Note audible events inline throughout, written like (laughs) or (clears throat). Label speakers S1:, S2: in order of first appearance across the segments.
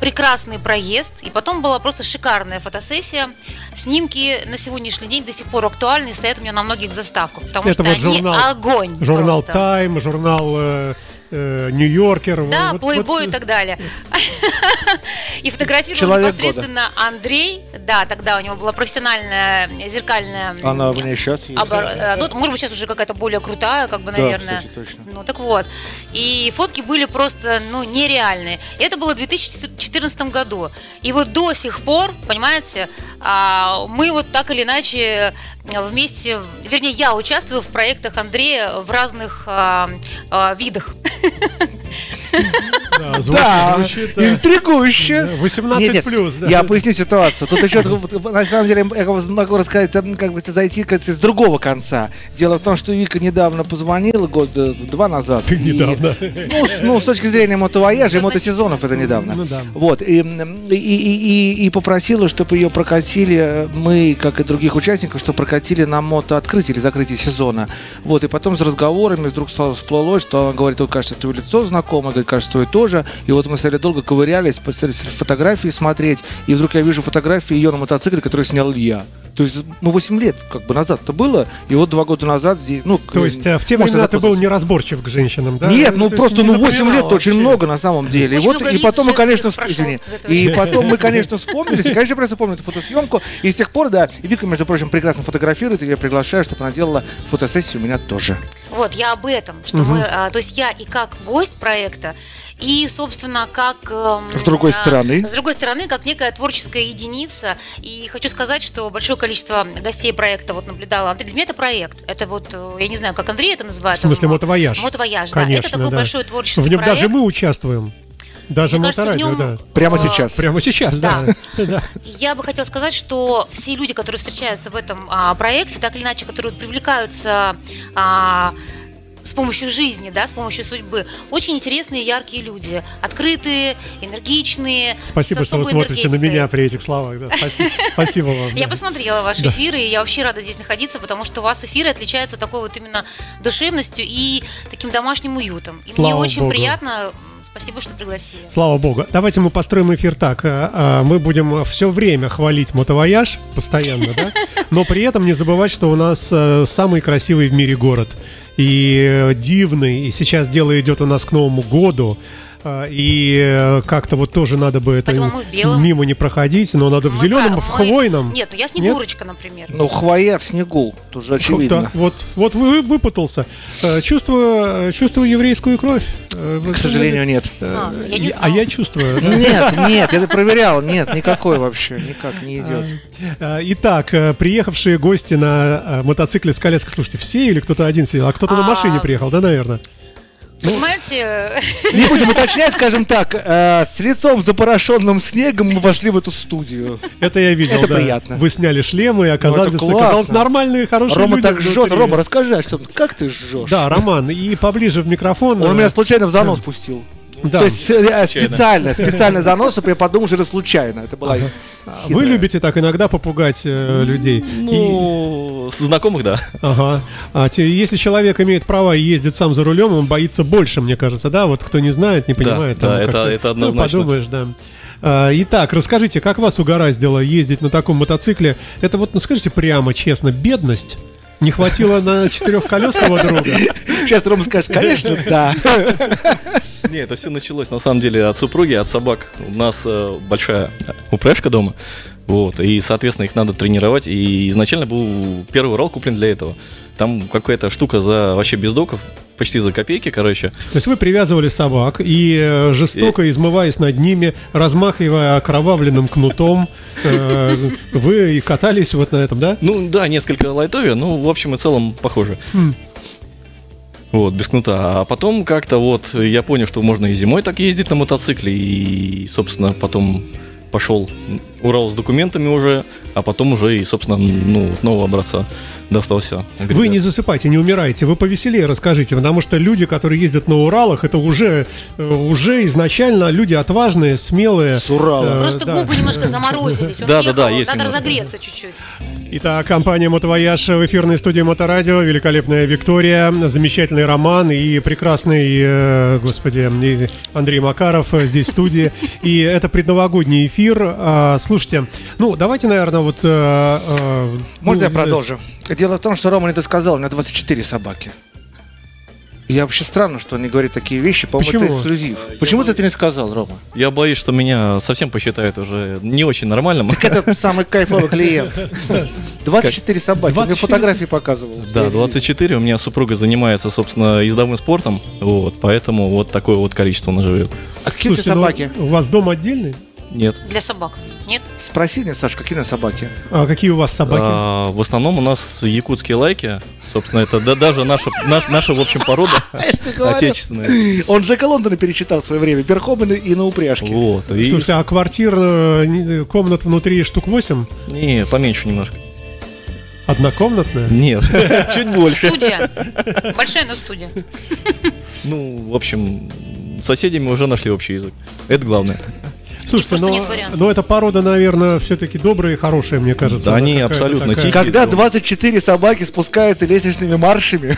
S1: прекрасный проезд, и потом была просто шикарная фотосессия. Снимки на сегодняшний день до сих пор актуальны и стоят у меня на многих заставках, потому
S2: Это
S1: что
S2: вот
S1: они
S2: журнал-
S1: огонь.
S2: Журнал
S1: просто.
S2: Тайм, журнал э, э, Нью-Йоркер.
S1: Да,
S2: Вот-
S1: плейбой
S2: вот,
S1: и так далее. (laughs) И фотографировал
S3: Человек
S1: непосредственно Андрей. Да, тогда у него была профессиональная зеркальная
S3: Она у меня сейчас есть.
S1: обор- э, Ну, может быть, сейчас уже какая-то более крутая, как бы,
S3: Да,
S1: наверное.
S3: кстати, точно.
S1: Ну, так вот. И фотки были просто, ну, нереальные. И это было в 2014 году. И вот до сих пор, понимаете, а, мы вот так или иначе вместе, вернее, я участвую в проектах Андрея в разных а, а, видах.
S2: Да, звучит,
S3: Да,
S2: звучит, да.
S3: интригующе.
S2: Да, 18 плюс, да.
S3: Я поясню ситуацию. Тут еще, (laughs) на самом деле, я могу рассказать, там, как бы зайти как с другого конца. Дело в том, что Вика недавно позвонила, год э, два назад.
S2: Ты
S3: и-
S2: недавно.
S3: Ну, с- ну, с точки зрения мотовояжа и мотосезонов это недавно.
S2: Ну да.
S3: Вот, и, и, и, и- и попросила, чтобы ее прокатили, э, мы, как и других участников, что прокатили на мотооткрытие или закрытие сезона. Вот, и потом с разговорами вдруг стало всплыло, что она говорит, ой, кажется, твое лицо знакомое, говорит, кажется, твое тоже. И вот мы стали долго ковырялись, стали фотографии смотреть, и вдруг я вижу фотографии ее на мотоцикле, который снял я. То есть, ну, 8 лет как бы назад-то было, и вот два года назад здесь, ну...
S2: То есть э, в те
S3: можно
S2: времена ты был неразборчив к женщинам, да?
S3: Нет, ну
S2: То есть
S3: просто ну 8
S2: запоминал
S3: лет очень много на самом деле. И вот и потом мы, конечно,
S1: прошло
S3: извини, и потом мы, конечно, вспомнились. И, конечно, просто помню эту фотосъемку. И с тех пор, да, и Вика, между прочим, прекрасно фотографирует, и я приглашаю, чтобы она делала фотосессию у меня тоже.
S1: Вот, я об этом, что мы, а, то есть я и как гость проекта, и, собственно, как... эм,
S3: С другой стороны.
S1: С другой стороны, как некая творческая единица. И хочу сказать, что большое количество гостей проекта вот наблюдало. Андрей, для меня это проект. Это вот, э, я не знаю, как Андрей это называет.
S2: В смысле,
S1: он-
S2: мотовояж.
S1: Мотовояж, да. Это такой
S2: да.
S1: большой творческий
S2: В нем
S1: проект.
S2: даже мы участвуем. Даже
S1: Мне кажется, нем,
S2: да.
S3: Прямо
S1: э,
S3: сейчас.
S2: Прямо сейчас, да. (laughs) Да.
S1: Я бы хотела сказать, что все люди, которые встречаются в этом а, проекте, так или иначе, которые привлекаются а, с помощью жизни, да, с помощью судьбы, очень интересные, яркие люди, открытые, энергичные.
S2: Спасибо, что вы смотрите на
S1: энергетикой.
S2: меня при этих словах. да. Спасибо, (laughs) спасибо вам.
S1: Я
S2: да.
S1: посмотрела ваши эфиры, и я вообще рада здесь находиться, потому что у вас эфиры отличаются такой вот именно душевностью и таким домашним уютом. И мне
S2: Слава
S1: очень
S2: Богу.
S1: приятно. Спасибо, что пригласили.
S2: Слава богу. Давайте мы построим эфир так. э, э, Мы будем все время хвалить мотовояж, постоянно, да? Но при этом не забывать, что у нас э, самый красивый в мире город. И э, дивный. И сейчас дело идет у нас к Новому году. Э, И э, как-то вот тоже надо бы это
S1: мы в
S2: мимо не проходить, но надо в
S1: Мы
S2: зеленом,
S1: про-
S2: в
S1: мы-
S2: хвойном.
S1: Нет, ну я Снегурочка, например.
S3: Ну, хвоя в снегу, тоже очевидно.
S2: Да, вот, вот вы выпутался. Э, Чувствую, э, чувствую еврейскую кровь.
S3: К сожалению, нет.
S1: А, я не
S2: а я чувствую. да.
S3: Нет, нет, я это проверял. Нет, никакой вообще, никак не идет.
S2: Э, Итак, приехавшие гости на мотоцикле с коляской, слушайте, все или кто-то один сидел, а кто-то на
S1: А.
S2: машине приехал, да, наверное?
S1: Понимаете,
S3: Не будем уточнять, скажем так, э, с лицом запорошенным снегом мы вошли в эту студию.
S2: Это я видел,
S3: Это
S2: да.
S3: приятно.
S2: Вы сняли шлемы, и оказались,
S3: это классно.
S2: оказалось нормальные, хорошие
S3: Рома
S2: люди
S3: так жжет.
S2: внутри.
S3: Рома, расскажи, а что, как ты жжешь?
S2: Да, Роман, и поближе в микрофон.
S3: Он
S2: э,
S3: меня случайно в занос пустил.
S2: Да.
S3: То есть э, специально, специально занос, чтобы я подумал, что это случайно. Это была
S2: А Вы любите так иногда попугать э, людей? И-
S4: Ну, с знакомых, да.
S2: Ага. А те- если человек имеет права и ездит сам за рулем, он боится больше, мне кажется, да? Вот кто не знает, не понимает.
S4: да,
S2: там
S4: это-
S2: как-то-
S4: это
S2: ну,
S4: однозначно.
S2: подумаешь, да. А, Итак, расскажите, как вас угораздило ездить на таком мотоцикле? Это вот, ну скажите прямо, честно, бедность? Не хватило на четырехколесного друга?
S3: Сейчас Рома скажет, конечно, да.
S4: Не, это все началось на самом деле от супруги, от собак. У нас э, большая упряжка дома. Вот, и, соответственно, их надо тренировать. И изначально был первый Урал куплен для этого. Там какая-то штука за вообще без доков, почти за копейки, короче.
S2: То есть вы привязывали собак и э, жестоко измываясь над ними, размахивая окровавленным кнутом, э, вы и катались вот на этом, да?
S4: Ну да, несколько лайтовее, ну, в общем и целом похоже. Вот, без кнута. А потом как-то вот я понял, что можно и зимой так ездить на мотоцикле, и, собственно, потом пошел Урал с документами уже, а потом уже и, собственно, ну, нового образца достался.
S2: Вы не засыпайте, не умирайте, вы повеселее расскажите, потому что люди, которые ездят на Уралах, это уже, э, уже изначально люди отважные, смелые.
S3: С Урала.
S2: Э,
S1: Просто
S2: да.
S1: губы немножко заморозились. Он
S4: Да, да, да, есть
S1: Надо разогреться чуть-чуть.
S2: Итак, компания «Мотовояж» в эфирной студии «Моторадио», великолепная Виктория, замечательный Роман и прекрасный, э, господи, Андрей Макаров э, здесь в студии. И это предновогодний эфир. А, Слушайте, ну, давайте, наверное, вот... э, э,
S3: Можно
S2: ну,
S3: я продолжу? Дело в том, что Рома не досказал, у меня 24 собаки. И вообще странно, что он не говорит такие вещи. По-моему, это
S2: Почему?
S3: эксклюзив. Почему ты это не сказал, Рома?
S4: Я боюсь, что меня совсем посчитают уже не очень нормальным.
S3: Это самый кайфовый клиент. (laughs) 24 собаки. Мне
S2: 24
S3: фотографии показывал.
S4: Да, 24. У меня супруга занимается, собственно, ездовым спортом. Вот, поэтому вот такое вот количество она живет.
S3: А какие
S2: Слушайте, ну,
S3: собаки?
S2: у вас дом отдельный?
S4: Нет.
S1: Для собак. Нет?
S3: Спроси меня, Саш, какие у меня собаки?
S2: А какие у вас собаки?
S4: А, в основном у нас якутские лайки. Собственно, это да, даже наша, наш- наша, в общем, порода (laughs)
S3: говорю.
S4: отечественная.
S3: Он Джека Лондона перечитал в свое время, верхом и на- упряжке.
S4: Вот. И,
S2: Слушайте, а квартир, э, комнат внутри штук 8?
S4: не, поменьше немножко.
S2: Однокомнатная?
S4: Нет, (laughs) чуть больше.
S1: Студия. Большая, но студия.
S4: Ну, в общем, с соседями уже нашли общий язык. Это главное.
S2: Слушайте, но,
S1: нет вариантов.
S2: но эта порода, наверное, все-таки добрая и хорошая, мне кажется.
S4: Да
S2: Она
S4: они абсолютно
S2: такая-
S4: тихие.
S3: Когда
S4: дом.
S3: 24 собаки спускаются лестничными маршами,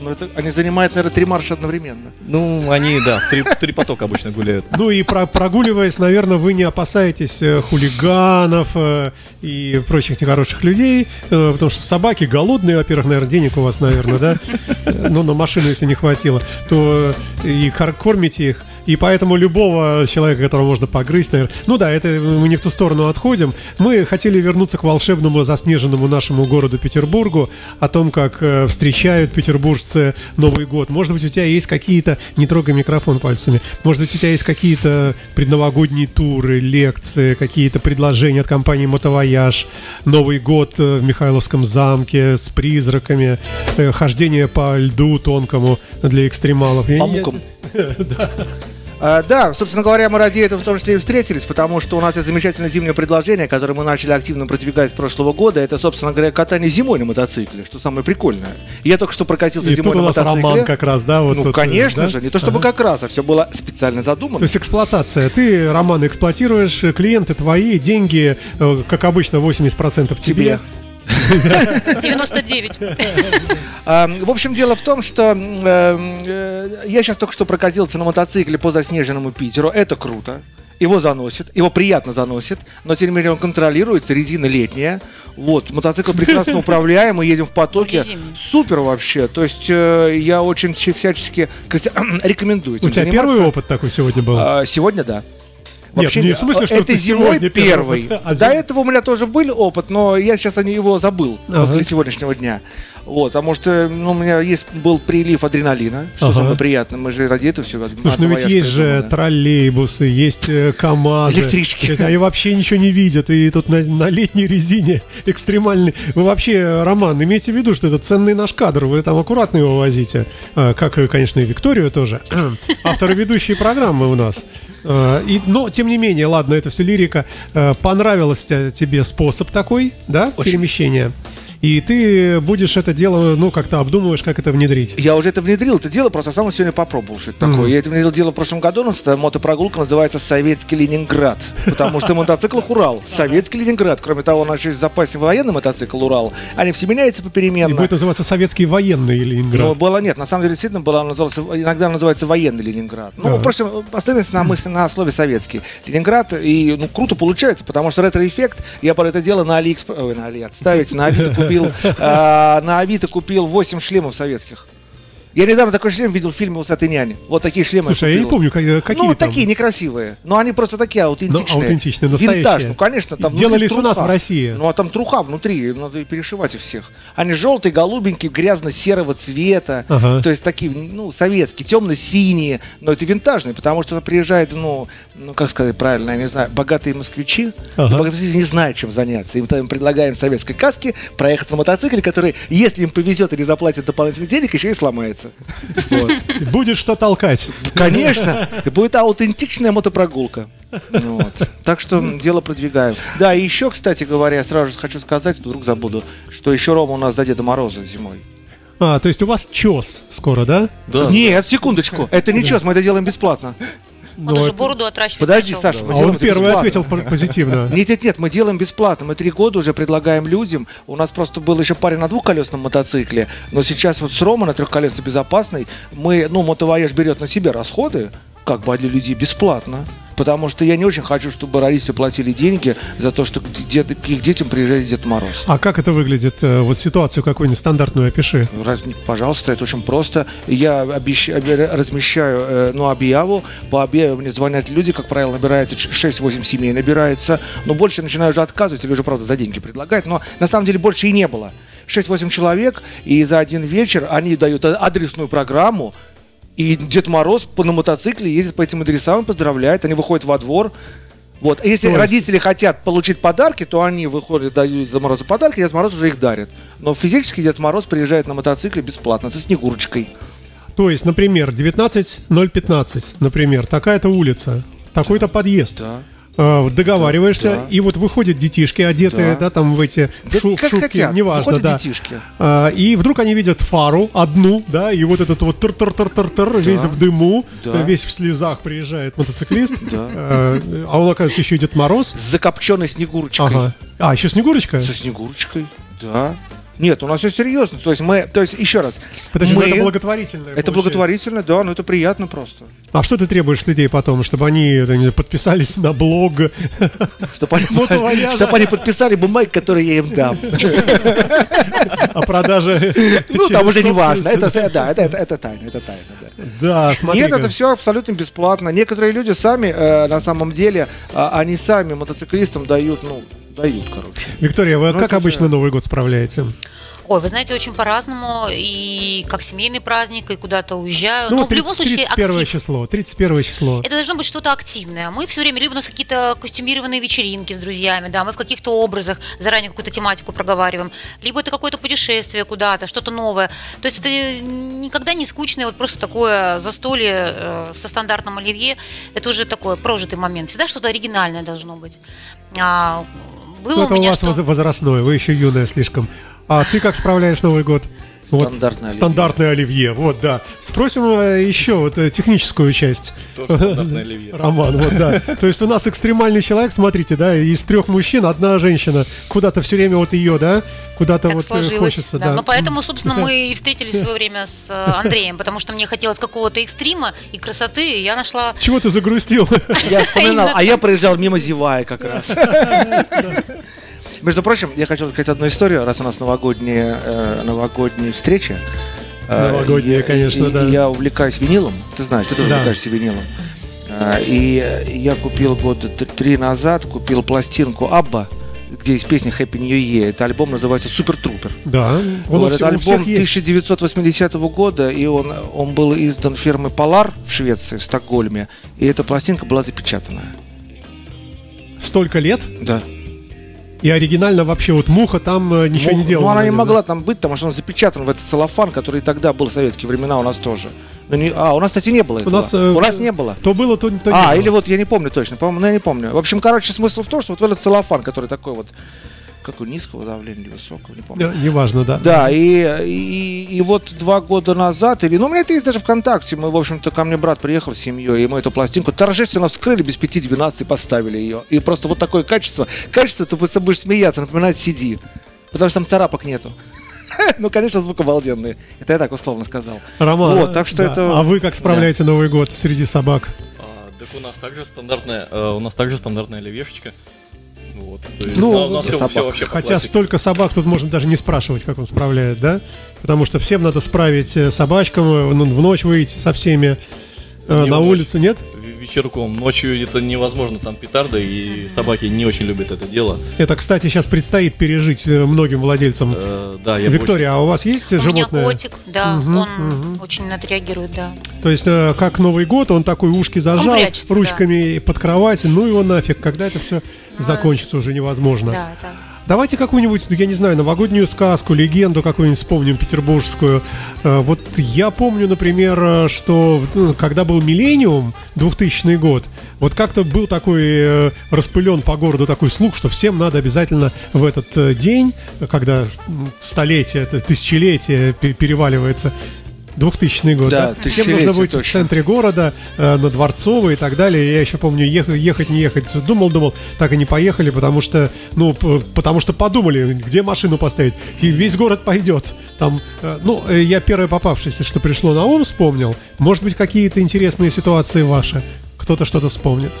S3: ну это они занимают, наверное, три марша одновременно.
S4: Ну, они, да, в три, в три потока обычно гуляют.
S2: Ну и про- прогуливаясь, наверное, вы не опасаетесь э, хулиганов э, и прочих нехороших людей, э, потому что собаки голодные, во-первых, наверное, денег у вас, наверное, да? (laughs) Ну, на машину, если не хватило, то и кор- кормите их. И поэтому любого человека, которого можно погрызть, наверное... Ну да, это мы не в ту сторону отходим. Мы хотели вернуться к волшебному заснеженному нашему городу Петербургу, о том, как э, встречают петербуржцы Новый год. Может быть, у тебя есть какие-то... Не трогай микрофон пальцами. Может быть, у тебя есть какие-то предновогодние туры, лекции, какие-то предложения от компании «Мотовояж», Новый год э, в Михайловском замке с призраками, э, хождение по льду тонкому для экстремалов.
S3: По мукам. (laughs) А, Да, собственно говоря, мы ради этого в том числе и встретились, потому что у нас есть замечательное зимнее предложение, которое мы начали активно продвигать с прошлого года. Это, собственно говоря, катание зимой на мотоцикле, что самое прикольное. Я только что прокатился
S2: И
S3: зимой
S2: тут у
S3: на
S2: нас
S3: мотоцикле.
S2: роман как раз, да? Вот
S3: ну,
S2: тут, э,
S3: конечно
S2: да?
S3: же, не то чтобы как раз, а все было специально
S2: То
S3: задумано.
S2: есть эксплуатация. Ты, Роман, эксплуатируешь, клиенты твои, деньги, э, как обычно, 80% тебе.
S3: Тебе.
S1: 99.
S3: А, В общем, дело в том, что э, я сейчас только что прокатился на мотоцикле по заснеженному Питеру. Это круто. Его заносит, его приятно заносит, но тем не менее он контролируется, резина летняя. Вот, мотоцикл прекрасно (laughs) управляем, мы едем в потоке. Супер вообще. То есть э, я очень всячески (clears throat) рекомендую
S2: У тебя
S3: заниматься.
S2: первый опыт такой сегодня был?
S3: А, сегодня да.
S2: Нет, не в смысле, что
S3: это зимой первый.
S2: первый, (laughs) а
S3: До
S2: зим-
S3: этого у меня тоже был опыт, но я сейчас о ней его забыл
S2: Ага.
S3: после сегодняшнего дня. Вот, потому что ну, у меня есть был прилив адреналина, что
S2: Ага.
S3: самое приятное. Мы же ради этого все.
S2: Слушай, ну ведь есть же троллейбусы, есть э, КАМАЗы.
S3: Электрички.
S2: Есть Они вообще ничего не видят, и тут на, на летней резине (laughs) экстремальный. Вы вообще, э, Роман, имейте в виду, что это ценный наш кадр, вы там аккуратно его возите. А, Как, э, конечно, и Викторию тоже. (clears throat) Авторы ведущие программы у нас. А, И, но, тем не менее, ладно, это все лирика. Э, Понравился тебе способ такой, да, перемещения? И ты будешь это дело, ну, как-то обдумываешь, как это внедрить.
S3: Я уже это внедрил, это дело, просто сам сегодня попробовал, что это такое. Я это внедрил дело в прошлом году, но эта мотопрогулка называется «Советский Ленинград», потому что мотоцикл «Урал», (laughs) «Советский Ленинград». Кроме того, у нас есть в запасе военный мотоцикл «Урал», они все меняются
S2: И
S3: попеременно.
S2: будет называться советский военный Ленинград.
S3: Но было нет, на самом деле действительно была назывался, иногда называется военный Ленинград. Ну,
S2: Ага.
S3: просто остановимся на мысли на слове советский. Ленинград, и ну круто получается, потому что ретро-эффект, я про это дело на Алиэкспресс, ой, на Али, отставить, на Авито купил, (laughs) а, на Авито купил 8 шлемов советских. Я недавно такой шлем видел в фильме «Усатый нянь». Вот такие шлемы
S2: Слушай, я не
S3: купил.
S2: помню, ка- какие
S3: ну,
S2: там.
S3: такие некрасивые. Но они просто такие аутентичные.
S2: Ну, аутентичные, настоящие.
S3: Винтаж, ну, конечно. Там
S2: Делались
S3: внутри
S2: у нас в России.
S3: Ну, а там труха внутри, надо перешивать их всех. Они желтые, голубенькие, грязно-серого цвета.
S2: Ага.
S3: То есть такие, ну, советские, темно-синие. Но это винтажные, потому что приезжают, ну, ну, как сказать правильно, я не знаю, богатые москвичи.
S2: Ага.
S3: И богатые не знают, чем заняться. Им там предлагаем советской каске проехать на мотоцикле, который, если им повезет или заплатят дополнительных денег, еще и сломается. Вот.
S2: Будешь что толкать.
S3: Конечно, будет аутентичная мотопрогулка. Ну Вот. Так что дело продвигаем. Да, и еще, кстати говоря, сразу же хочу сказать, вдруг забуду, что еще Рома у нас за Деда Мороза зимой.
S2: А, то есть у вас чес скоро, да?
S4: Да.
S3: Нет, секундочку, это не чес, мы это делаем бесплатно.
S1: Он
S2: Ну,
S1: уже
S2: это-
S1: бороду отращивать
S3: Подожди,
S1: начал.
S3: Саша, мы
S2: А
S3: делаем
S2: он
S3: это
S2: первый
S3: бесплатно.
S2: ответил по- позитивно. (laughs)
S3: Нет, нет, нет, мы делаем бесплатно. Мы три года уже предлагаем людям. У нас просто был еще парень на двухколесном мотоцикле, но сейчас вот с Рома на трехколесной безопасной мы, ну, мотовоеж берет на себя расходы, как бы а для людей бесплатно. Потому что я не очень хочу, чтобы родители платили деньги за то, что к, дед- к их детям приезжает Дед Мороз.
S2: А как это выглядит? Э, Вот ситуацию какую-нибудь стандартную опиши.
S3: Раз- Пожалуйста, это очень просто. Я обещ- обе- размещаю э, ну, объяву. По объяве мне звонят люди, как правило, набирается 6-8 семей набирается. Но больше начинаю уже отказывать или уже, правда, за деньги предлагать. Но на самом деле больше и не было. 6-8 человек, и за один вечер они дают а- адресную программу, и Дед Мороз на мотоцикле ездит по этим адресам, поздравляет, они выходят во двор. Вот. А Если
S2: То есть-
S3: родители хотят получить подарки, то они выходят, дают Деду Морозу подарки, Дед Мороз уже их дарит. Но физически Дед Мороз приезжает на мотоцикле бесплатно, со Снегурочкой.
S2: То есть, например, 19015, например, такая-то улица, такой-то подъезд.
S3: Да.
S2: Э, Договариваешься,
S3: Да.
S2: и вот выходят детишки, одетые, да,
S3: Да.
S2: там в эти
S3: Да
S2: шу-
S3: как
S2: шубки,
S3: хотят,
S2: неважно, да.
S3: детишки.
S2: А, И вдруг они видят фару одну, да, и вот этот вот тыр-тыр-тыр-тыр-тыр, весь в дыму,
S3: Да.
S2: весь в слезах приезжает мотоциклист, (laughs)
S3: Да.
S2: Э, а он, оказывается, еще и Дед Мороз.
S3: С закопченной Снегурочкой.
S2: Ага. А, еще Снегурочка?
S3: Со Снегурочкой, да. Нет, у нас все серьезно. То есть мы, то есть еще раз.
S2: Подожди, ну
S3: мы-
S2: это благотворительное.
S3: Это
S2: получается.
S3: благотворительно, да, но это приятно просто.
S2: А что ты требуешь людей потом, чтобы они это, подписались на блог?
S3: Чтобы они, (laughs)
S2: Мотовояжа.
S3: чтоб они подписали бумаги, которые я им дам. (laughs)
S2: о продаже. (laughs)
S3: Ну, там уже не важно. Это, да, это, это, это тайна, это тайна, да.
S2: Да, смотри.
S3: Нет, это все абсолютно бесплатно. Некоторые люди сами, э, на самом деле, а, они сами мотоциклистам дают, ну, дают, короче.
S2: Виктория, вы
S3: Ну,
S2: как обычно
S3: же-
S2: Новый год справляете?
S1: Ой, вы знаете, очень по-разному, и как семейный праздник, и куда-то уезжаю.
S2: Ну,
S1: Но в любом
S2: 30
S1: случае
S2: 31
S1: актив.
S2: число. 31 число.
S1: Это должно быть что-то активное. Мы все время либо у нас какие-то костюмированные вечеринки с друзьями, да, мы в каких-то образах заранее какую-то тематику проговариваем, либо это какое-то путешествие куда-то, что-то новое. То есть это никогда не скучное, вот просто такое застолье э, со стандартным оливье. Это уже такой прожитый момент. Всегда что-то оригинальное должно быть. А, было
S2: Ну,
S1: у
S2: это у
S1: меня
S2: вас
S1: что...
S2: воз- возрастное, вы еще юная слишком. А ты как справляешь Новый год? Вот,
S3: Стандартное оливье.
S2: Стандартное оливье, вот, да. Спросим э, еще вот э, техническую часть.
S4: Тоже стандартное (laughs) оливье.
S2: Роман, вот, да. (laughs) То есть у нас экстремальный человек, смотрите, да, из трех мужчин одна женщина. Куда-то все время вот ее, да, куда-то
S1: Так
S2: вот э,
S1: сложилось,
S2: хочется,
S1: да.
S2: да.
S1: Ну, поэтому, собственно, мы и встретились в свое (laughs) время с Андреем, потому что мне хотелось какого-то экстрима и красоты, и я нашла...
S2: Чего ты загрустил?
S3: Я вспоминал, а я проезжал мимо зевая как раз. Между прочим, я хочу сказать одну историю, раз у нас новогодние, э, новогодние встречи. Э,
S2: Новогодние,
S3: я-
S2: конечно,
S3: и-
S2: да.
S3: и Я увлекаюсь винилом. Ты знаешь, ты тоже
S2: Да.
S3: увлекаешься винилом. Э, И я купил года т- три назад, купил пластинку Абба, где есть песня Happy New Year. Это альбом называется Супер Трупер.
S2: Да, он
S3: Вот это альбом
S2: есть.
S3: 1980 года, и он, он был издан фирмой Polar в Швеции, в Стокгольме. И эта пластинка была запечатана.
S2: Столько лет,
S3: Да.
S2: И оригинально вообще вот муха там э, ничего не делала.
S3: Ну, она не
S2: наверное.
S3: могла там быть, потому что он запечатан в этот целлофан, который и тогда был в советские времена у нас тоже. Ну, не- а, у нас, кстати, не было
S2: У
S3: этого.
S2: нас, э,
S3: у нас не было.
S2: То было, то, то не
S3: А,
S2: было.
S3: или вот я не помню точно, по-моему, ну, я не помню. В общем, короче, смысл в том, что вот в этот целлофан, который такой вот, какой низкого давления или высокого, не помню.
S2: Да, Неважно, да.
S3: Да, и, и, и вот два года назад, или, ну, у меня это есть даже ВКонтакте, мы, в общем-то, ко мне брат приехал с семьей, и мы эту пластинку торжественно вскрыли, без 5-12 поставили ее. И просто вот такое качество, качество, ты просто будешь смеяться, напоминает CD, потому что там царапок нету. (laughs) Ну, конечно, звук обалденный. Это я так условно сказал.
S2: Роман,
S3: Вот, так что
S2: да.
S3: это...
S2: А вы как справляете Новый год среди собак?
S4: А, так у нас также стандартная, э, у нас также стандартная оливьешечка. Вот. Есть,
S3: Ну,
S4: у нас
S3: для
S4: все,
S3: собак.
S4: вообще
S2: Хотя
S4: классике.
S2: столько собак, тут можно даже не спрашивать, как он справляет, да? Потому что всем надо справить э, собачкам, э, в в ночь выйти со всеми э,
S4: Не
S2: на
S4: в ночь.
S2: улицу, нет?
S4: Вечерком. Ночью это невозможно, там петарды, и собаки не очень любят это дело.
S2: Это, кстати, сейчас предстоит пережить многим владельцам.
S4: Э, да, я
S2: Виктория, а у вас есть
S1: У меня
S2: животное?
S1: котик, да, он очень на это реагирует, да.
S2: То есть, э, как Новый год, он такой ушки зажал,
S1: прячется,
S2: ручками под кровать, ну его нафиг, когда это все закончится, уже невозможно.
S1: Да, да.
S2: Давайте какую-нибудь, ну, я не знаю, новогоднюю сказку, легенду какую-нибудь вспомним петербургскую. Э, Вот я помню, например, э, что ну, когда был миллениум, 2000 год, Вот как-то был такой э, распылен по городу такой слух, что всем надо обязательно в этот день, когда столетие, тысячелетие пе- переваливается, 2000 год,
S3: Да,
S2: да? Всем нужно быть в
S3: точно.
S2: центре города, э, на Дворцовой и так далее. Я еще помню, ехать, ехать, не ехать. Думал, думал, так и не поехали, потому что, ну, потому что подумали, где машину поставить. И весь город пойдет. Там, э, ну, э, я первое попавшееся, что пришло на ум, вспомнил. Может быть, какие-то интересные ситуации ваши. Кто-то что-то вспомнит.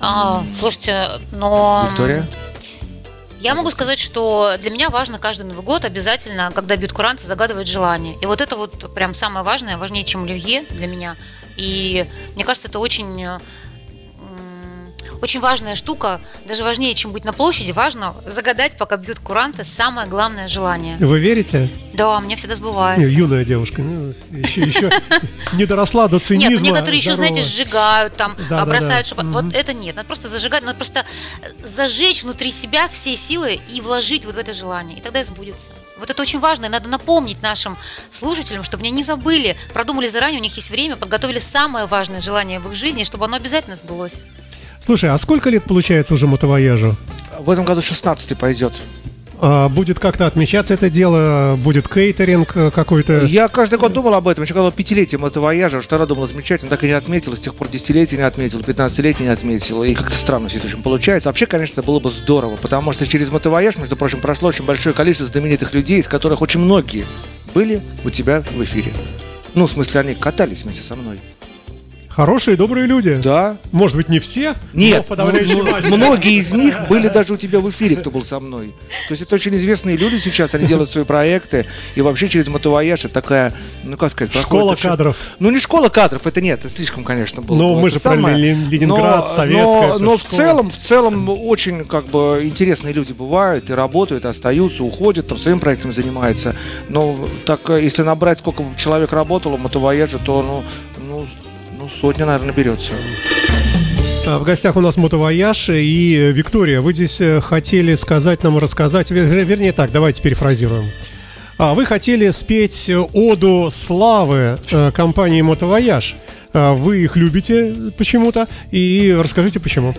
S1: А, слушайте, но...
S3: Виктория?
S1: Я могу сказать, что для меня важно каждый Новый год обязательно, когда бьют куранты, загадывать желание. И вот это вот прям самое важное, важнее, чем оливье для меня. И мне кажется, это очень э, очень важная штука, даже важнее, чем быть на площади, важно загадать, пока бьют куранты, самое главное желание.
S2: Вы верите?
S1: Да, у меня всегда
S2: Не,
S1: сбывается.
S2: юная девушка. ну, еще, еще не доросла до цинизма.
S1: Нет, ну некоторые еще, знаете, сжигают там,
S2: Да,
S1: а,
S2: да,
S1: бросают
S2: да.
S1: шапот. Вот это нет, надо просто зажигать, надо просто зажечь внутри себя все силы и вложить вот в это желание, и тогда сбудется. Вот это очень важно, и надо напомнить нашим слушателям, чтобы они не забыли, продумали заранее, у них есть время, подготовили самое важное желание в их жизни, чтобы оно обязательно сбылось.
S2: Слушай, а сколько лет получается уже мотовояжу?
S3: В этом году 16 пойдет.
S2: А, будет как-то отмечаться это дело? Будет кейтеринг э, какой-то?
S3: Я каждый год думал об этом. Еще когда пятилетие мотовояжа, что тогда думал отмечать, но так и не отметил. С тех пор десятилетие не отметил, 15-летие не отметил. И как-то странно все это очень получается. Вообще, конечно, было бы здорово, потому что через мотовояж, между прочим, прошло очень большое количество знаменитых людей, из которых очень многие были у тебя в эфире. Ну, в смысле, они катались вместе со мной.
S2: Хорошие, добрые люди?
S3: Да.
S2: Может быть, не все? но
S3: Нет,
S2: в подавляющей массе.
S3: многие из них были даже у тебя в эфире, кто был со мной. То есть это очень известные люди сейчас, они делают свои проекты, и вообще через мотовояж это такая, ну как сказать, проходит
S2: Школа
S3: очень-
S2: кадров.
S3: Ну не школа кадров, это нет, это слишком, конечно, было.
S2: Ну,
S3: бы
S2: мы же про
S3: самое.
S2: Лен- Ленинград,
S3: Но-
S2: советская
S3: Но, но в
S2: школа.
S3: целом, в целом очень как бы интересные люди бывают и работают, и остаются, уходят, там своим проектом занимаются. Но так, э, если набрать, сколько человек работало в мотовояже, то ну, ну, ну сотня, наверное, наберется.
S2: А, В гостях у нас мотовояж и э, Виктория. Вы здесь э, хотели сказать нам, рассказать, вер- вер- вернее так, давайте перефразируем. А, Вы хотели спеть оду славы э, компании «Мотовояж». А, Вы их любите почему-то, и расскажите почему.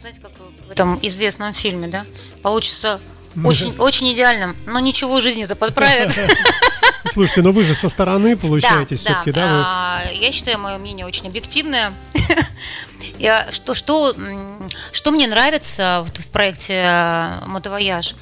S1: Знаете, как в этом известном фильме, да? Получится очень, очень идеальным, но ничего жизни-то подправит. (laughs)
S2: Слушайте, но вы же со стороны получаете все-таки, да? вы-
S1: А, Я считаю, мое мнение очень объективное. (laughs) Я- Что, что, что мне нравится в, в проекте э, «Мотовояж»,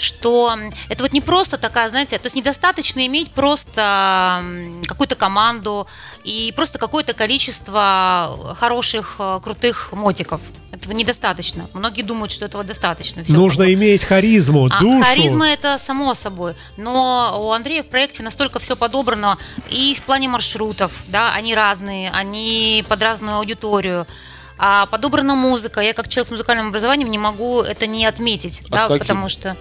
S1: что это вот не просто такая, знаете, то есть недостаточно иметь просто какую-то команду и просто какое-то количество хороших, э, крутых мотиков. Этого недостаточно. Многие думают, что этого достаточно. Всё
S2: Нужно иметь харизму,
S1: а,
S2: душу.
S1: Харизма это само собой. Но у Андрея в проекте настолько все подобрано и в плане маршрутов, да, они разные, они под разную аудиторию. А подобрана музыка. Я как человек с музыкальным образованием не могу это не отметить,
S3: А
S1: да, потому что.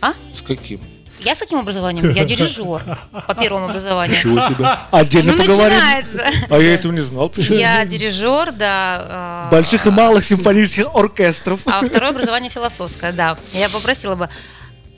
S1: А?
S3: С каким?
S1: Я с каким образованием? Я (laughs) дирижер по первому образованию.
S3: Чего себе? Отдельно
S1: Ну,
S3: поговорим.
S1: начинается.
S3: А я этого не знал. почему.
S1: Я дирижер, да. а,
S3: Больших и малых симфонических оркестров.
S1: А второе образование философское, да. Я попросила бы.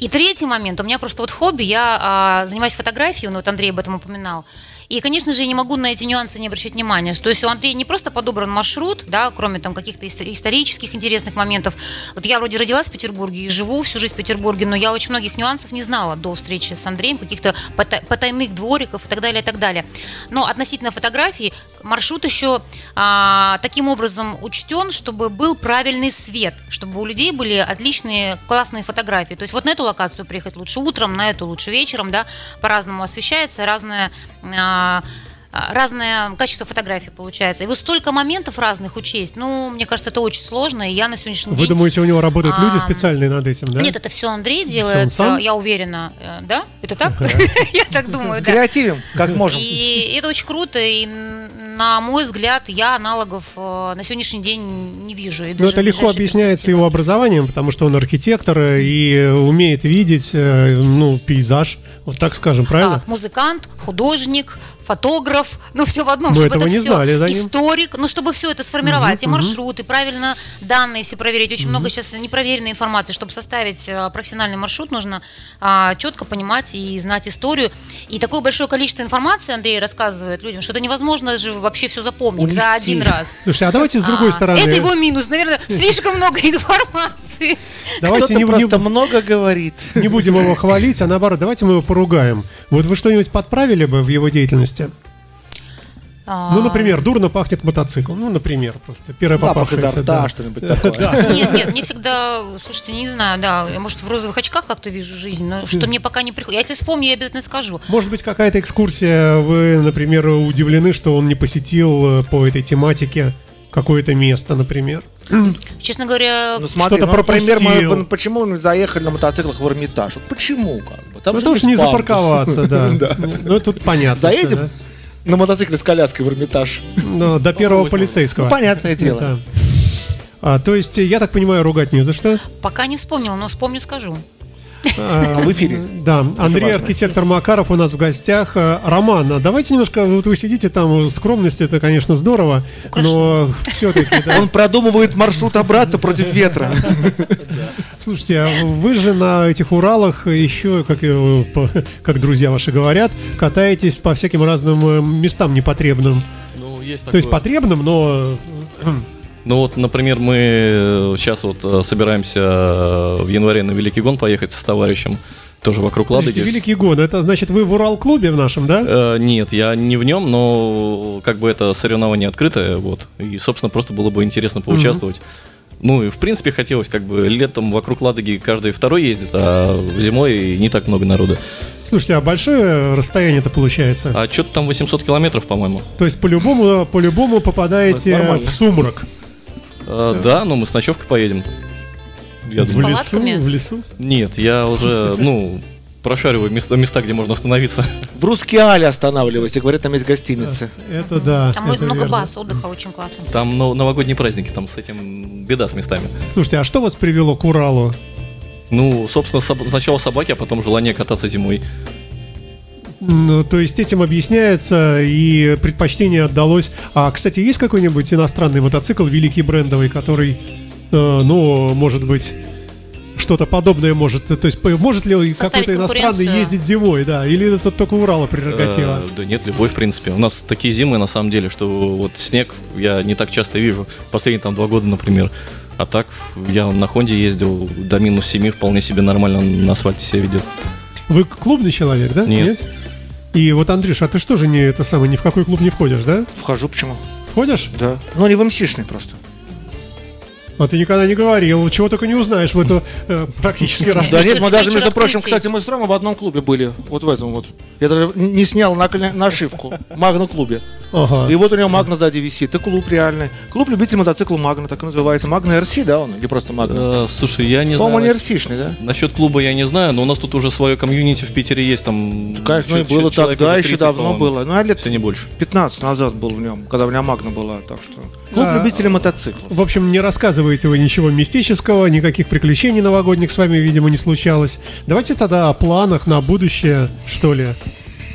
S1: И третий момент, у меня просто вот хобби, я а, занимаюсь фотографией, ну вот Андрей об этом упоминал. И, конечно же, я не могу на эти нюансы не обращать внимания. То есть у Андрея не просто подобран маршрут, да, кроме там каких-то ис- исторических интересных моментов. Вот я вроде родилась в Петербурге и живу всю жизнь в Петербурге, но я очень многих нюансов не знала до встречи с Андреем, каких-то пота- потайных двориков и так далее, и так далее. Но относительно фотографий, маршрут еще а, таким образом учтен, чтобы был правильный свет, чтобы у людей были отличные, классные фотографии. То есть вот на эту локацию приехать лучше утром, на эту лучше вечером, да, по-разному освещается, разное а, а, разное качество фотографий получается. И вот столько моментов разных учесть, ну, мне кажется, это очень сложно, и я на сегодняшний
S2: Вы
S1: день...
S2: думаете, у него работают люди
S1: А,
S2: специальные над этим, да?
S1: Нет, это все Андрей делает,
S2: сам?
S1: э, я уверена. Э, Да? Это так? (laughs) (laughs) Я так думаю, да.
S3: Креативим, как можем.
S1: И это очень круто, и на мой взгляд, я аналогов э, на сегодняшний день не вижу.
S2: Но Ну, это
S1: в
S2: легко объясняется его образованием, потому что он архитектор э, и умеет видеть, э, ну, пейзаж, вот так скажем, правильно?
S1: Так, музыкант, художник, фотограф, ну все в одном,
S2: Мы
S1: чтобы
S2: этого
S1: это
S2: не
S1: все
S2: знали, да,
S1: историк, ну чтобы все это сформировать, и маршруты, правильно данные все проверить. Очень много сейчас непроверенной информации, чтобы составить профессиональный маршрут, нужно а, четко понимать и знать историю. И такое большое количество информации Андрей рассказывает людям, что это невозможно же вообще все запомнить за
S3: Унести.
S1: один раз.
S2: Слушайте, а давайте с другой
S1: А,
S2: стороны.
S1: Это его минус, наверное, слишком много информации.
S2: Давайте не, не-
S3: просто много говорит.
S2: не будем его хвалить, а наоборот, давайте мы его поругаем. Вот вы что-нибудь подправили бы в его деятельности?
S1: А,
S2: Ну, например, дурно пахнет мотоцикл. Ну, например, просто первое
S3: Запах изо рта,
S2: да.
S3: что-нибудь такое. (laughs)
S1: Нет, нет, мне всегда, слушайте, не знаю, да, я, может, в розовых очках как-то вижу жизнь, но что мне пока не приходит. Я если вспомню, я обязательно скажу.
S2: Может быть, какая-то экскурсия, вы, например, удивлены, что он не посетил э, по этой тематике какое-то место, например. (clears throat)
S1: Честно говоря,
S3: Ну смотри,
S2: Что-то
S3: ну, например, мы, почему мы заехали на мотоциклах в Эрмитаж? Вот почему? Как бы? Там
S2: Ну,
S3: же
S2: тоже не
S3: пандус.
S2: запарковаться, (laughs) да. Ну, тут понятно.
S3: Заедем на мотоцикле с коляской в Эрмитаж.
S2: Ну, до первого полицейского.
S3: Ну, понятное дело.
S2: Да. А, то есть, я так понимаю, ругать не за что.
S1: пока не вспомнила, но вспомню, скажу.
S2: А,
S3: В эфире.
S2: Да, Андрей, архитектор Макаров у нас в гостях. А, Роман, давайте немножко, вот вы сидите там, скромность, это, конечно, здорово, но все-таки, да.
S3: Он продумывает маршрут обратно против ветра.
S2: Слушайте, а вы же на этих Уралах еще, как, э, как друзья ваши говорят, катаетесь по всяким разным э, местам непотребным.
S4: Ну, есть
S2: То есть
S4: такое.
S2: потребным, но
S4: Ну вот, например, мы сейчас вот э, собираемся э, в январе на Великий Гон поехать с товарищем, тоже вокруг
S2: Подождите,
S4: Ладоги.
S2: Великий год. Это значит, вы в Урал-клубе в нашем, да?
S4: Э, Нет, я не в нем, но как бы это соревнование открытое, вот. И, собственно, просто было бы интересно поучаствовать. Ну и в принципе хотелось, как бы летом вокруг Ладоги каждый второй ездит, а зимой не так много народа.
S2: Слушайте, а большое расстояние это получается?
S4: А что-то там 800 километров, по-моему.
S2: То есть по-любому, по-любому попадаете в сумрак.
S4: Э, Да, но мы с ночевкой поедем. Я
S2: в
S4: думаю-
S2: лесу, в лесу.
S4: Нет, я уже, ну, прошариваю места, места, где можно остановиться.
S3: В Рускеале останавливайся, говорят, там есть гостиницы.
S2: Это да.
S1: Там
S2: это
S1: много
S2: верно.
S1: баз, отдыха очень классно.
S4: Там но- новогодние праздники, там с этим беда с местами.
S2: Слушайте, а что вас привело к Уралу?
S4: Ну, собственно, соб- сначала собаки, а потом желание кататься зимой.
S2: Ну, то есть этим объясняется и предпочтение отдалось. А, кстати, есть какой-нибудь иностранный мотоцикл, великий брендовый, который, э, ну, может быть, что-то подобное может. То есть, может ли
S1: Составить
S2: какой-то иностранный ездить зимой, да? Или это только Урала прерогатива?
S4: Э, да нет, любой, в принципе. У нас такие зимы, на самом деле, что вот снег я не так часто вижу. Последние там два года, например. А так, я на Хонде ездил до минус 7, вполне себе нормально на асфальте себя ведет.
S2: Вы клубный человек, да?
S4: Нет.
S2: И вот, Андрюш, а ты что же не это самое, ни в какой клуб не входишь, да?
S3: Вхожу, почему?
S2: Входишь?
S3: Да. Ну, они в МСишный просто.
S2: А ты никогда не говорил, чего только не узнаешь в эту э, практически раз.
S3: Да нет, мы даже, между прочим, кстати, мы с Ромой в одном клубе были. Вот в этом вот. Я даже не снял нашивку. Магна-клубе.
S2: Ага.
S3: И вот у него Магна сзади висит. Это клуб реальный. Клуб любителей мотоцикла Магна, так и называется. Магна РС, да, он? Или просто Магна?
S4: Э, слушай, я не
S3: По-моему,
S4: знаю.
S3: он РСишный, да?
S4: Насчет клуба я не знаю, но у нас тут уже свое комьюнити в Питере есть, там...
S3: Конечно, и
S4: чё-
S3: было тогда, еще
S4: 30,
S3: давно
S4: по-моему.
S3: было. Ну, а лет
S4: не больше.
S3: 15 назад был в нем, когда у меня Магна была, так что... Клуб
S2: А,
S3: любителей мотоциклов.
S2: В общем, не рассказываете вы ничего мистического, никаких приключений новогодних с вами, видимо, не случалось. Давайте тогда о планах на будущее, что ли.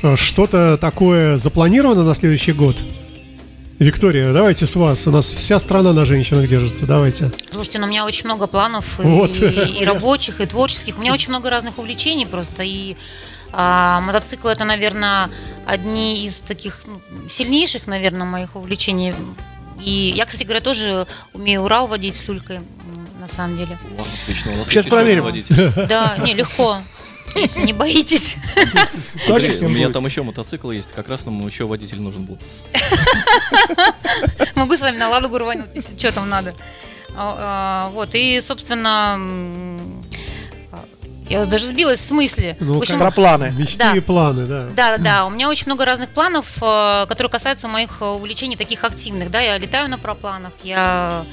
S2: Э, Что-то такое запланировано на следующий год? Виктория, давайте с вас. У нас вся страна на женщинах держится. Давайте.
S1: Слушайте, ну у меня очень много планов и,
S2: Вот.
S1: и рабочих, и творческих. У меня очень много разных увлечений просто. И а, мотоцикл это, наверное, одни из таких ну, сильнейших, наверное, моих увлечений. И я, кстати говоря, тоже умею Урал водить с Улькой, на самом деле.
S4: Отлично, у нас
S3: Сейчас проверим. (laughs)
S1: Да, не, легко. Если не боитесь. (laughs)
S3: С
S4: у меня
S3: будет.
S4: там еще мотоцикл есть, как раз нам еще водитель нужен был. (laughs)
S1: Могу с вами на Ладогу рвануть, если что там надо. А, а, Вот, и, собственно, я даже сбилась с мысли.
S2: Ну,
S1: В общем,
S3: Про планы.
S2: Мечты
S1: Да.
S2: и планы, да.
S1: Да, да, да. У меня очень много разных планов, э, которые касаются моих э, увлечений таких активных. Да, я летаю на пропланах, я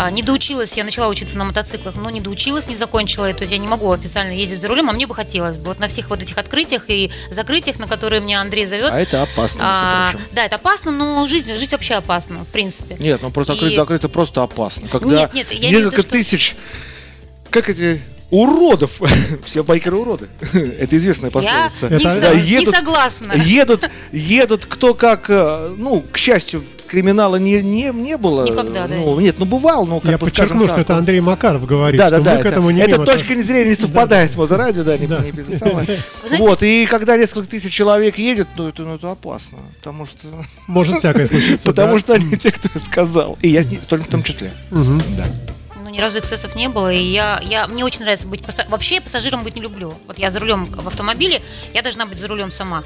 S1: а, не доучилась, я начала учиться на мотоциклах, но не доучилась, не закончила, то есть я не могу официально ездить за рулем, а мне бы хотелось бы вот на всех вот этих открытиях и закрытиях, на которые меня Андрей зовет.
S3: А это опасно,
S1: а, да, это опасно, но жизнь, жизнь вообще опасна, в принципе.
S3: Нет, ну просто
S1: И-
S3: открыть закрыто просто опасно. Когда
S1: Нет, нет, я в виду,
S3: несколько
S1: что-
S3: тысяч, как эти уродов. (laughs) Все байкеры уроды. (laughs) Это известная
S1: Я
S3: пословица.
S1: не,
S2: Это-
S1: со-
S3: Да,
S1: не
S3: едут-
S1: согласна.
S3: Едут, едут кто как, э, ну, к счастью, криминала не, не, не было.
S1: Никогда, да.
S3: Ну, нет, ну бывал, ну, как
S2: Я
S3: бы,
S2: подчеркну,
S3: скажем
S2: что
S3: так,
S2: это Андрей Макаров говорит,
S3: да,
S2: что
S3: да, да.
S2: мы к
S3: это-
S2: этому не
S3: эта
S2: имеем
S3: точка зрения не совпадает с Моторадио, да, не,
S2: Да.
S3: не это (laughs)
S1: знаете-
S3: Вот, и когда несколько тысяч человек едет, ну это, ну, это опасно. Потому что,
S2: Может всякое случиться.
S3: потому
S2: да.
S3: что они те, кто я сказал. И я в том- числе.
S2: Мгм.
S1: Ни разу эксцессов не было, и я, я, мне очень нравится быть пасса- Вообще я пассажиром быть не люблю. Вот я за рулем в автомобиле, я должна быть за рулем сама.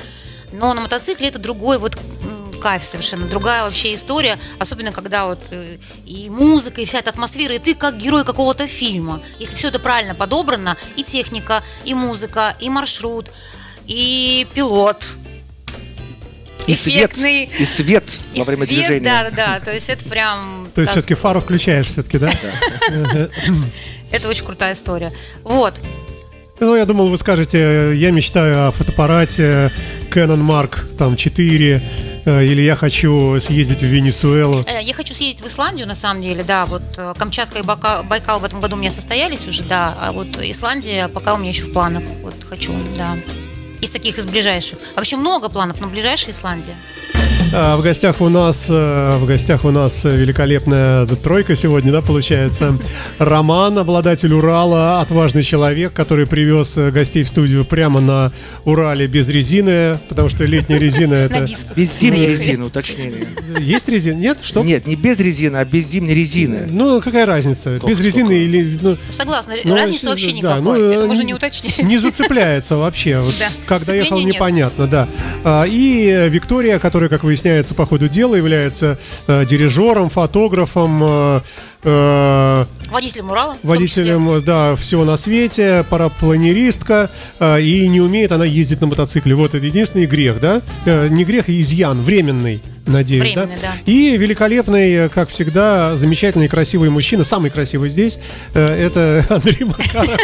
S1: Но на мотоцикле это другой вот кайф совершенно, другая вообще история, особенно когда вот э, и музыка, и вся эта атмосфера, и ты как герой какого-то фильма. Если все это правильно подобрано, и техника, и музыка, и маршрут, и пилот,
S3: И свет,
S1: эффектный,
S3: и свет
S1: и
S3: во время
S1: свет,
S3: движения.
S1: Да, да, да. То есть это прям.
S2: То есть
S1: так-
S2: все-таки фару включаешь все-таки, да?
S1: Это очень крутая история. Вот.
S2: Ну, я думал, вы скажете, я мечтаю о фотоаппарате Canon Mark там 4, э, или я хочу съездить в Венесуэлу.
S1: Э, Я хочу съездить в Исландию, на самом деле, да, вот э, Камчатка и Байкал в этом году у меня состоялись уже, да, а вот Исландия пока у меня еще в планах, вот хочу, да. Из таких, из ближайших. Вообще много планов, но ближайшая Исландия.
S2: А, В гостях у нас, э, в гостях у нас великолепная тройка сегодня, да, получается. Роман, обладатель Урала, отважный человек, который привез э, гостей в студию прямо на Урале без резины, потому что летняя резина
S1: На
S2: это...
S3: Без зимней резины, уточнение.
S2: Есть резина? Нет? Что?
S3: Нет, не без резины, а без зимней резины.
S2: Ну, какая разница? Без резины или... ну,
S1: Согласна,
S2: Ну,
S1: разницы вообще никакой.
S2: ну,
S1: Это
S2: э,
S1: можно не уточнять.
S2: Не зацепляется вообще. Как доехал, непонятно, да. А, И э, Виктория, которая, как выясняется, по ходу дела является э, дирижером, фотографом, э, э,
S1: Водителем Урала.
S2: водителем, да, всего на свете, парапланеристка, э, и не умеет она ездить на мотоцикле. Вот это единственный грех, да? Э, Не грех, а изъян, временный. Надеюсь,
S1: Временный, да.
S2: И великолепный, как всегда, замечательный, красивый мужчина, самый красивый здесь, э, это (laughs) Андрей Макаров.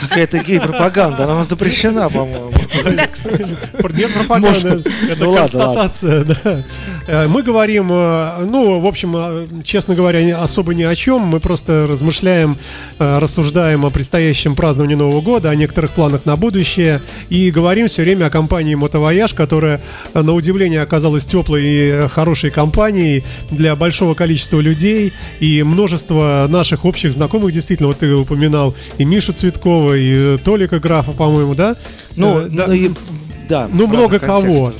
S3: Какая-то гей-пропаганда, она запрещена, по-моему.
S1: Да.
S2: Нет пропаганды, это
S3: ну ладно,
S2: констатация, да. Э, Мы говорим, э, ну, в общем, честно говоря, особо ни о чем. Мы просто размышляем, рассуждаем о предстоящем праздновании Нового года, о некоторых планах на будущее. И говорим все время о компании Мотовояж, которая, на удивление, оказалась теплой и э, хорошей компанией для большого количества людей и множество наших общих знакомых. Действительно, вот ты упоминал и Мишу Цветкова, и э, Толика Графа, по-моему, да?
S3: Ну,
S2: Э, да.
S3: ну и- да.
S2: Ну, много кого.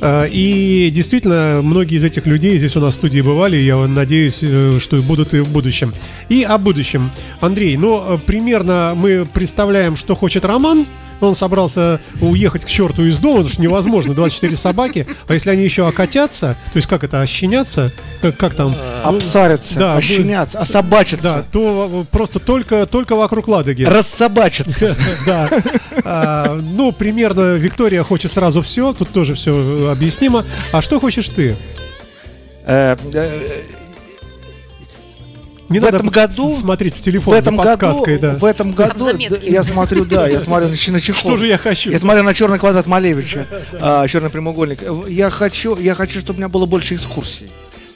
S3: да.
S2: И действительно, многие из этих людей здесь у нас в студии бывали, я надеюсь, что будут и в будущем. И о будущем. Андрей, ну, примерно мы представляем, что хочет Роман. Он собрался уехать к черту из дома, потому что невозможно, 24 собаки. А если они еще окатятся, то есть как это, ощенятся? Как, как там? Ну,
S3: Обсарятся,
S2: да,
S3: ощенятся,
S2: Да,
S3: особачатся,
S2: то просто только, только вокруг Ладоги.
S3: рассобачатся. (laughs)
S2: Да. А, ну, примерно Виктория хочет сразу все, тут тоже все объяснимо. А что хочешь ты? Не
S3: В
S2: надо
S3: этом году-
S2: смотреть в
S3: В
S2: телефон
S3: этом
S2: за
S3: году,
S2: подсказкой, да.
S3: в этом году, я смотрю, да, я смотрю на, на чехол.
S2: Что же я хочу?
S3: Я смотрю на черный квадрат Малевича, а, черный прямоугольник. Я хочу, я хочу, чтобы у меня было больше экскурсий.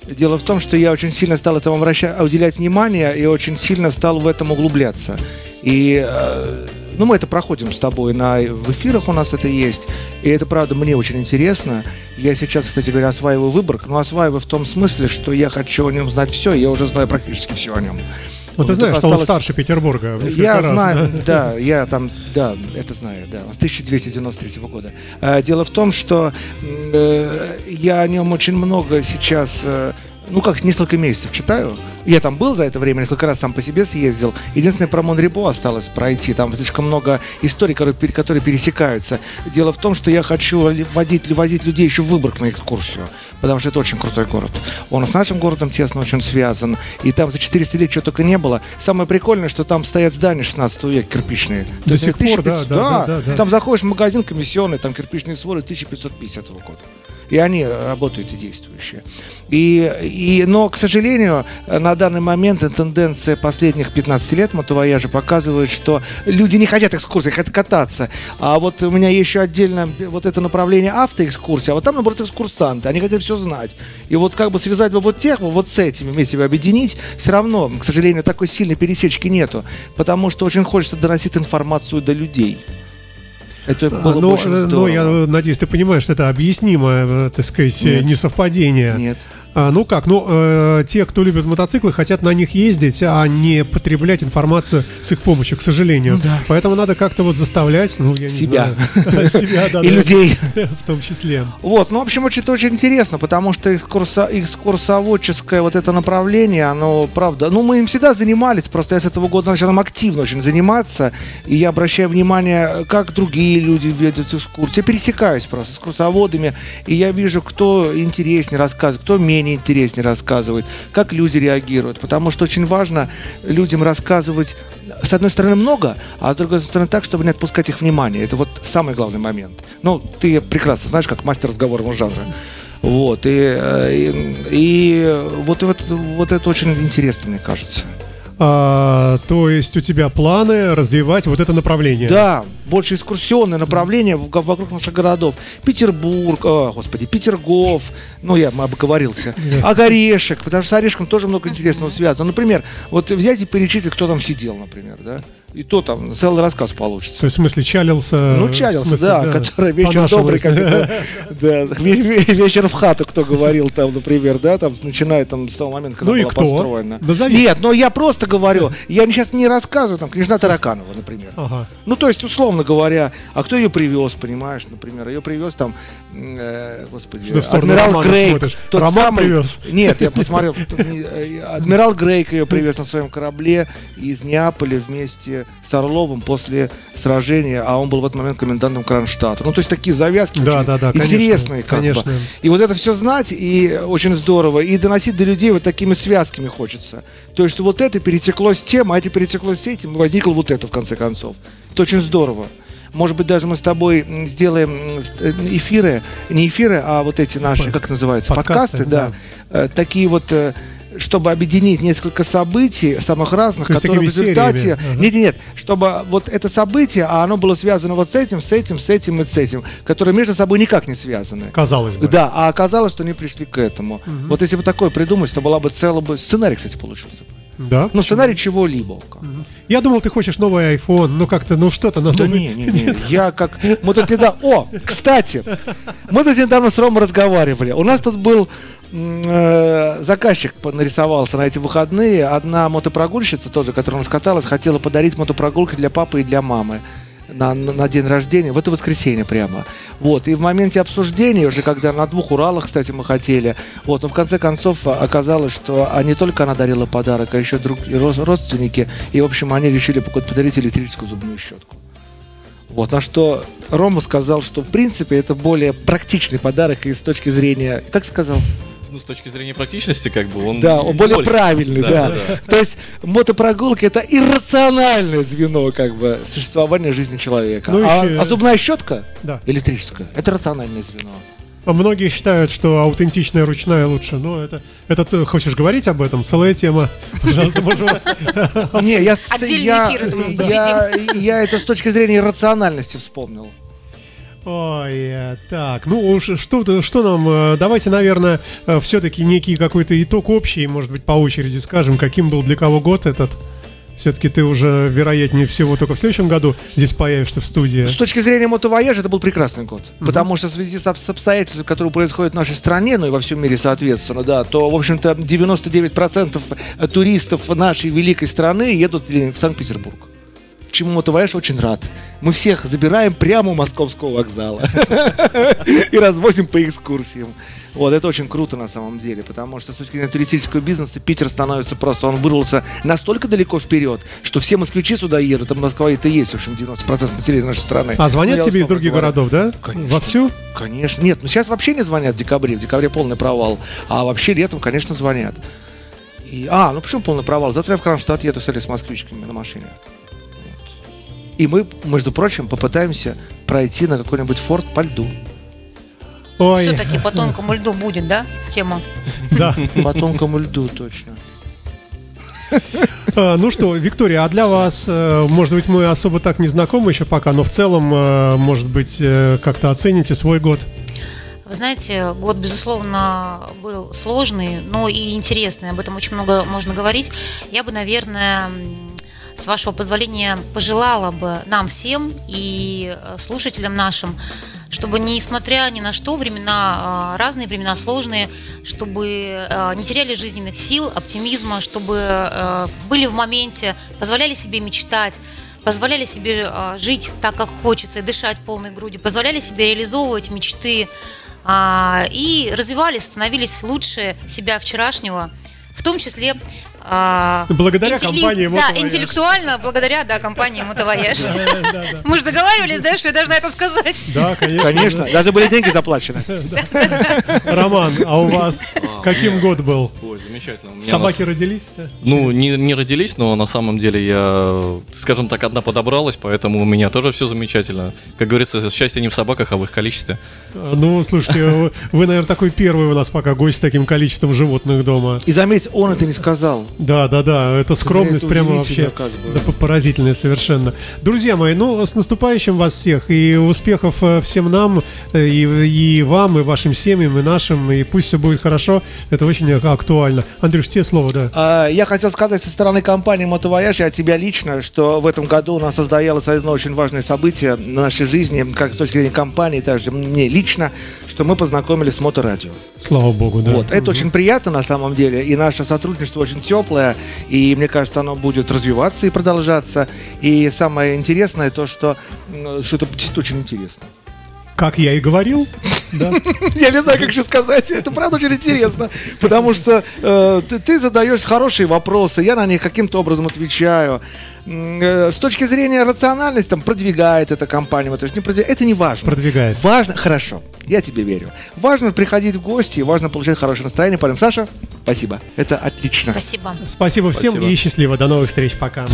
S3: Дело в том, что я очень сильно стал этому обращать, уделять внимание и очень сильно стал в этом углубляться. И э, ну, мы это проходим с тобой на, в эфирах у нас это есть. И это, правда, мне очень интересно. Я сейчас, кстати говоря, осваиваю Выборг, но осваиваю в том смысле, что я хочу о нем знать все, я уже знаю практически все о нем.
S2: Вот ты знаешь,
S3: только
S2: что он
S3: осталось-
S2: старше Петербурга. в
S3: я
S2: раз,
S3: знаю,
S2: да? (laughs)
S3: да, я там, да, это знаю, да, он с 1293 года. А, Дело в том, что э, я о нем очень много сейчас, э, ну как, несколько месяцев читаю. Я там был за это время, несколько раз сам по себе съездил. Единственное, про Монрепо осталось пройти. Там слишком много историй, которые, пер- которые пересекаются. Дело в том, что я хочу водить, возить людей еще в Выборг на экскурсию, потому что это очень крутой город. Он с нашим городом тесно очень связан, и там за 400 лет чего только не было. Самое прикольное, что там стоят здания 16 века кирпичные.
S2: До
S3: То есть
S2: сих пор, да,
S3: 1500
S2: да, да, да, да.
S3: Там заходишь в магазин комиссионный, там кирпичные своры 1550 года. И они э, работают и действующие. И, и, но, к сожалению, на данный момент тенденция последних 15 лет мотовояжа показывает, что люди не хотят экскурсий, хотят кататься. А вот у меня еще отдельно вот это направление автоэкскурсии, а вот там, наоборот, экскурсанты. Они хотят все знать. И вот как бы связать бы вот тех, вот с этими вместе бы объединить, все равно, к сожалению, такой сильной пересечки нету. Потому что очень хочется доносить информацию до людей. Это было бы
S2: но,
S3: очень
S2: но
S3: здорово.
S2: я надеюсь, ты понимаешь, что это объяснимое, э, так сказать,
S3: Нет.
S2: несовпадение.
S3: Нет.
S2: А, ну как, ну э, те, кто любит мотоциклы, хотят на них ездить, а не потреблять информацию с их помощью, к сожалению. Поэтому надо как-то вот заставлять, ну я не
S3: Себя.
S2: знаю, (laughs) себя, (laughs) да,
S3: И
S2: да,
S3: людей. (laughs)
S2: в том числе.
S3: Вот, ну, в общем, очень, это очень интересно, потому что экскурсо, экскурсоводческое вот это направление, оно, правда, ну, мы им всегда занимались, просто я с этого года начал им активно очень заниматься, и я обращаю внимание, как другие люди ведут экскурсии. Я пересекаюсь просто с экскурсоводами, и я вижу, кто интереснее рассказывает, кто менее интереснее рассказывает, как люди реагируют, потому что очень важно людям рассказывать, с одной стороны, много, а с другой стороны, так, чтобы не отпускать их внимание. Это вот самый главный момент. Ну, ты прекрасно знаешь, как мастер разговорного жанра. Вот, и, э, и, и вот, вот, вот это очень интересно, мне кажется.
S2: А, то есть у тебя планы развивать вот это направление?
S3: Да, больше экскурсионное направление вокруг наших городов. Петербург, о, господи, Петергоф, ну я обговорился, Огорешек, потому что с Орешком тоже много интересного связано. Например, вот взять и перечислить, кто там сидел, например, да, и то там целый рассказ получится.
S2: То есть, в смысле, чалился?
S3: Ну, чалился,
S2: смысле,
S3: да, который вечер добрый, как это, да, ве- ве- вечер в хату, кто говорил там, например, да, там, начиная там с того момента, когда
S2: Ну
S3: была
S2: кто?
S3: построена.
S2: Назови.
S3: Нет, но я просто говорю, я сейчас не рассказываю, там, княжна Тараканова, например.
S2: Ага.
S3: Ну, то есть, условно говоря, а кто ее привез, понимаешь, например, ее привез там, э, господи,
S2: ты
S3: адмирал Грейк,
S2: смотришь?
S3: тот
S2: Роман
S3: самый,
S2: привез?
S3: нет, я посмотрел, (laughs) э, адмирал Грейк ее привез на своем корабле из Неаполя вместе с Орловым после сражения, а он был в этот момент комендантом Кронштадта. Ну, то есть такие завязки
S2: Да,
S3: очень
S2: да, да, конечно,
S3: интересные, как
S2: конечно.
S3: бы. И вот это все знать, и очень здорово, и доносить до людей вот такими связками хочется. То есть, что вот это перетекло с тем, а это перетекло с этим, и возникло вот это, в конце концов. Это очень здорово. Может быть, даже мы с тобой сделаем э, эфиры, не эфиры, а вот эти наши,
S2: Под-
S3: как называется,
S2: подкасты,
S3: подкасты, да, Э, такие вот, э, чтобы объединить несколько событий, самых разных,
S2: То
S3: которые в результате...
S2: сериями.
S3: Нет, нет, нет, чтобы вот это событие, а оно было связано вот с этим, с этим, с этим и с этим, которые между собой никак не связаны.
S2: Казалось бы.
S3: Да, а оказалось, что они пришли к этому. Вот если бы такое придумать, то была бы целая бы... Сценарий, кстати, получился бы.
S2: Да?
S3: Ну, сценарий чего-либо.
S2: Я думал, ты хочешь новый iPhone, ну как-то, ну что-то на
S3: Да не, не, не. Я как... Мы тут недавно... О, кстати, мы тут недавно с Ромой разговаривали. У нас тут был заказчик по- нарисовался на эти выходные. Одна мотопрогульщица тоже, которая у нас каталась, хотела подарить мотопрогулки для папы и для мамы. На, на, день рождения, в это воскресенье прямо. Вот, и в моменте обсуждения, уже когда на двух Уралах, кстати, мы хотели, вот, но в конце концов оказалось, что а не только она дарила подарок, а еще друг, родственники, и, в общем, они решили подарить электрическую зубную щетку. Вот, на что Рома сказал, что в принципе это более практичный подарок и с точки зрения, как сказал?
S4: Ну, с точки зрения практичности, как бы он...
S3: Да, он более
S4: более-
S3: правильный, да. То есть мотопрогулки это иррациональное звено как бы существования жизни человека.
S2: Ну,
S3: а,
S2: еще-
S3: а зубная щетка
S2: Да.
S3: электрическая это рациональное звено.
S2: А Многие считают, что аутентичная ручная лучше, но это, это ты хочешь говорить об этом? Целая тема. Пожалуйста, вас-
S3: Не, я, я, я, я это с точки зрения рациональности вспомнил.
S2: Ой, э, так, ну уж что, что нам, э, давайте, наверное, все-таки некий какой-то итог общий, может быть, по очереди скажем, каким был для кого год этот. Все-таки ты уже, вероятнее всего, только в следующем году здесь появишься в студии.
S3: С точки зрения мотовояжа это был прекрасный год. Потому что в связи с обстоятельствами, которые происходят в нашей стране, ну и во всем мире, соответственно, да, то, в общем-то, 99% туристов нашей великой страны едут в Санкт-Петербург. Чему мотовояж очень рад. Мы всех забираем прямо у московского вокзала (laughs) и развозим по экскурсиям. Вот, это очень круто на самом деле, потому что с точки зрения туристического бизнеса Питер становится просто, он вырвался настолько далеко вперед, что все москвичи сюда едут, а Москва это и есть, в общем, 90% населения нашей страны.
S2: А звонят
S3: Ну,
S2: тебе из других
S3: говоря.
S2: городов, да?
S3: Конечно.
S2: Вовсю?
S3: Конечно. Нет, ну сейчас вообще не звонят в декабре. В декабре полный провал. А вообще летом, конечно, звонят. И, а, ну почему полный провал? Завтра я в Кронштадт еду с с москвичками на машине. И мы, между прочим, попытаемся пройти на какой-нибудь форт по льду.
S2: Ой,
S1: Все-таки по тонкому льду будет, да, тема? (laughs)
S2: Да.
S3: Потомкам льду, точно.
S2: А, Ну что, Виктория, а для вас, э, может быть, мы особо так не знакомы еще пока, но в целом, э, может быть, э, как-то оцените свой год?
S1: Вы знаете, год, безусловно, был сложный, но и интересный. Об этом очень много можно говорить. Я бы, наверное, с вашего позволения, пожелала бы нам всем и э, слушателям нашим, чтобы, несмотря ни на что, времена э, разные, времена сложные, чтобы э, не теряли жизненных сил, оптимизма, чтобы были в моменте, позволяли себе мечтать, позволяли себе жить так, как хочется, и дышать полной грудью, позволяли себе реализовывать мечты а, и развивались, становились лучше себя вчерашнего, в том числе а,
S2: Благодаря
S1: интелли-
S2: компании
S1: Да, интеллектуально, благодаря, да, компании Мотовояж. Мы же договаривались, да, что я должна это сказать.
S2: Да, конечно.
S3: Конечно, даже были деньги заплачены. (laughs)
S2: Роман, а у вас каким год был?
S4: Ой, замечательно.
S2: Собаки родились?
S4: Ну, не, родились, но на самом деле я, скажем так, одна подобралась, поэтому у меня тоже все замечательно. Как говорится, счастье не в собаках, а в их количестве.
S2: Ну, слушайте, вы, вы, наверное, такой первый у нас пока гость с таким количеством животных дома.
S3: И заметь, он это не сказал.
S2: Да, да, да, это скромность
S3: это
S2: прямо вообще
S3: как бы.
S2: да, поразительная совершенно. Друзья мои, ну, с наступающим вас всех и успехов э, всем нам, э, и, и вам, и вашим семьям, и нашим, и пусть все будет хорошо, это очень актуально. Андрюш, тебе слово, да.
S3: А, Я хотел сказать со стороны компании «Мотовояж» и от себя лично, что в этом году у нас состоялось одно очень важное событие на нашей жизни, как с точки зрения компании, также мне лично, что мы познакомились с Моторадио.
S2: Слава богу, да.
S3: Вот. Это очень приятно на самом деле, и наше сотрудничество очень теплое, и мне кажется, оно будет развиваться и продолжаться. И самое интересное то, что, м, что это действительно очень интересно.
S2: Как я и говорил, да. (laughs)
S3: Я не знаю, как еще сказать. Это правда очень интересно. Потому что э, ты, ты задаешь хорошие вопросы, я на них каким-то образом отвечаю. Э, С точки зрения рациональности, там, продвигает эта компания, вот, то есть не продвигает, это не важно.
S2: Продвигает.
S3: Важно, хорошо, я тебе верю. Важно приходить в гости, важно получать хорошее настроение. Поэтому, Саша, спасибо. Это отлично.
S1: Спасибо.
S2: Спасибо всем
S4: Спасибо.
S2: и счастливо. До новых встреч. Пока.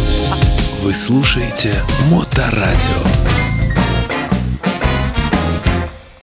S5: Вы слушаете Моторадио.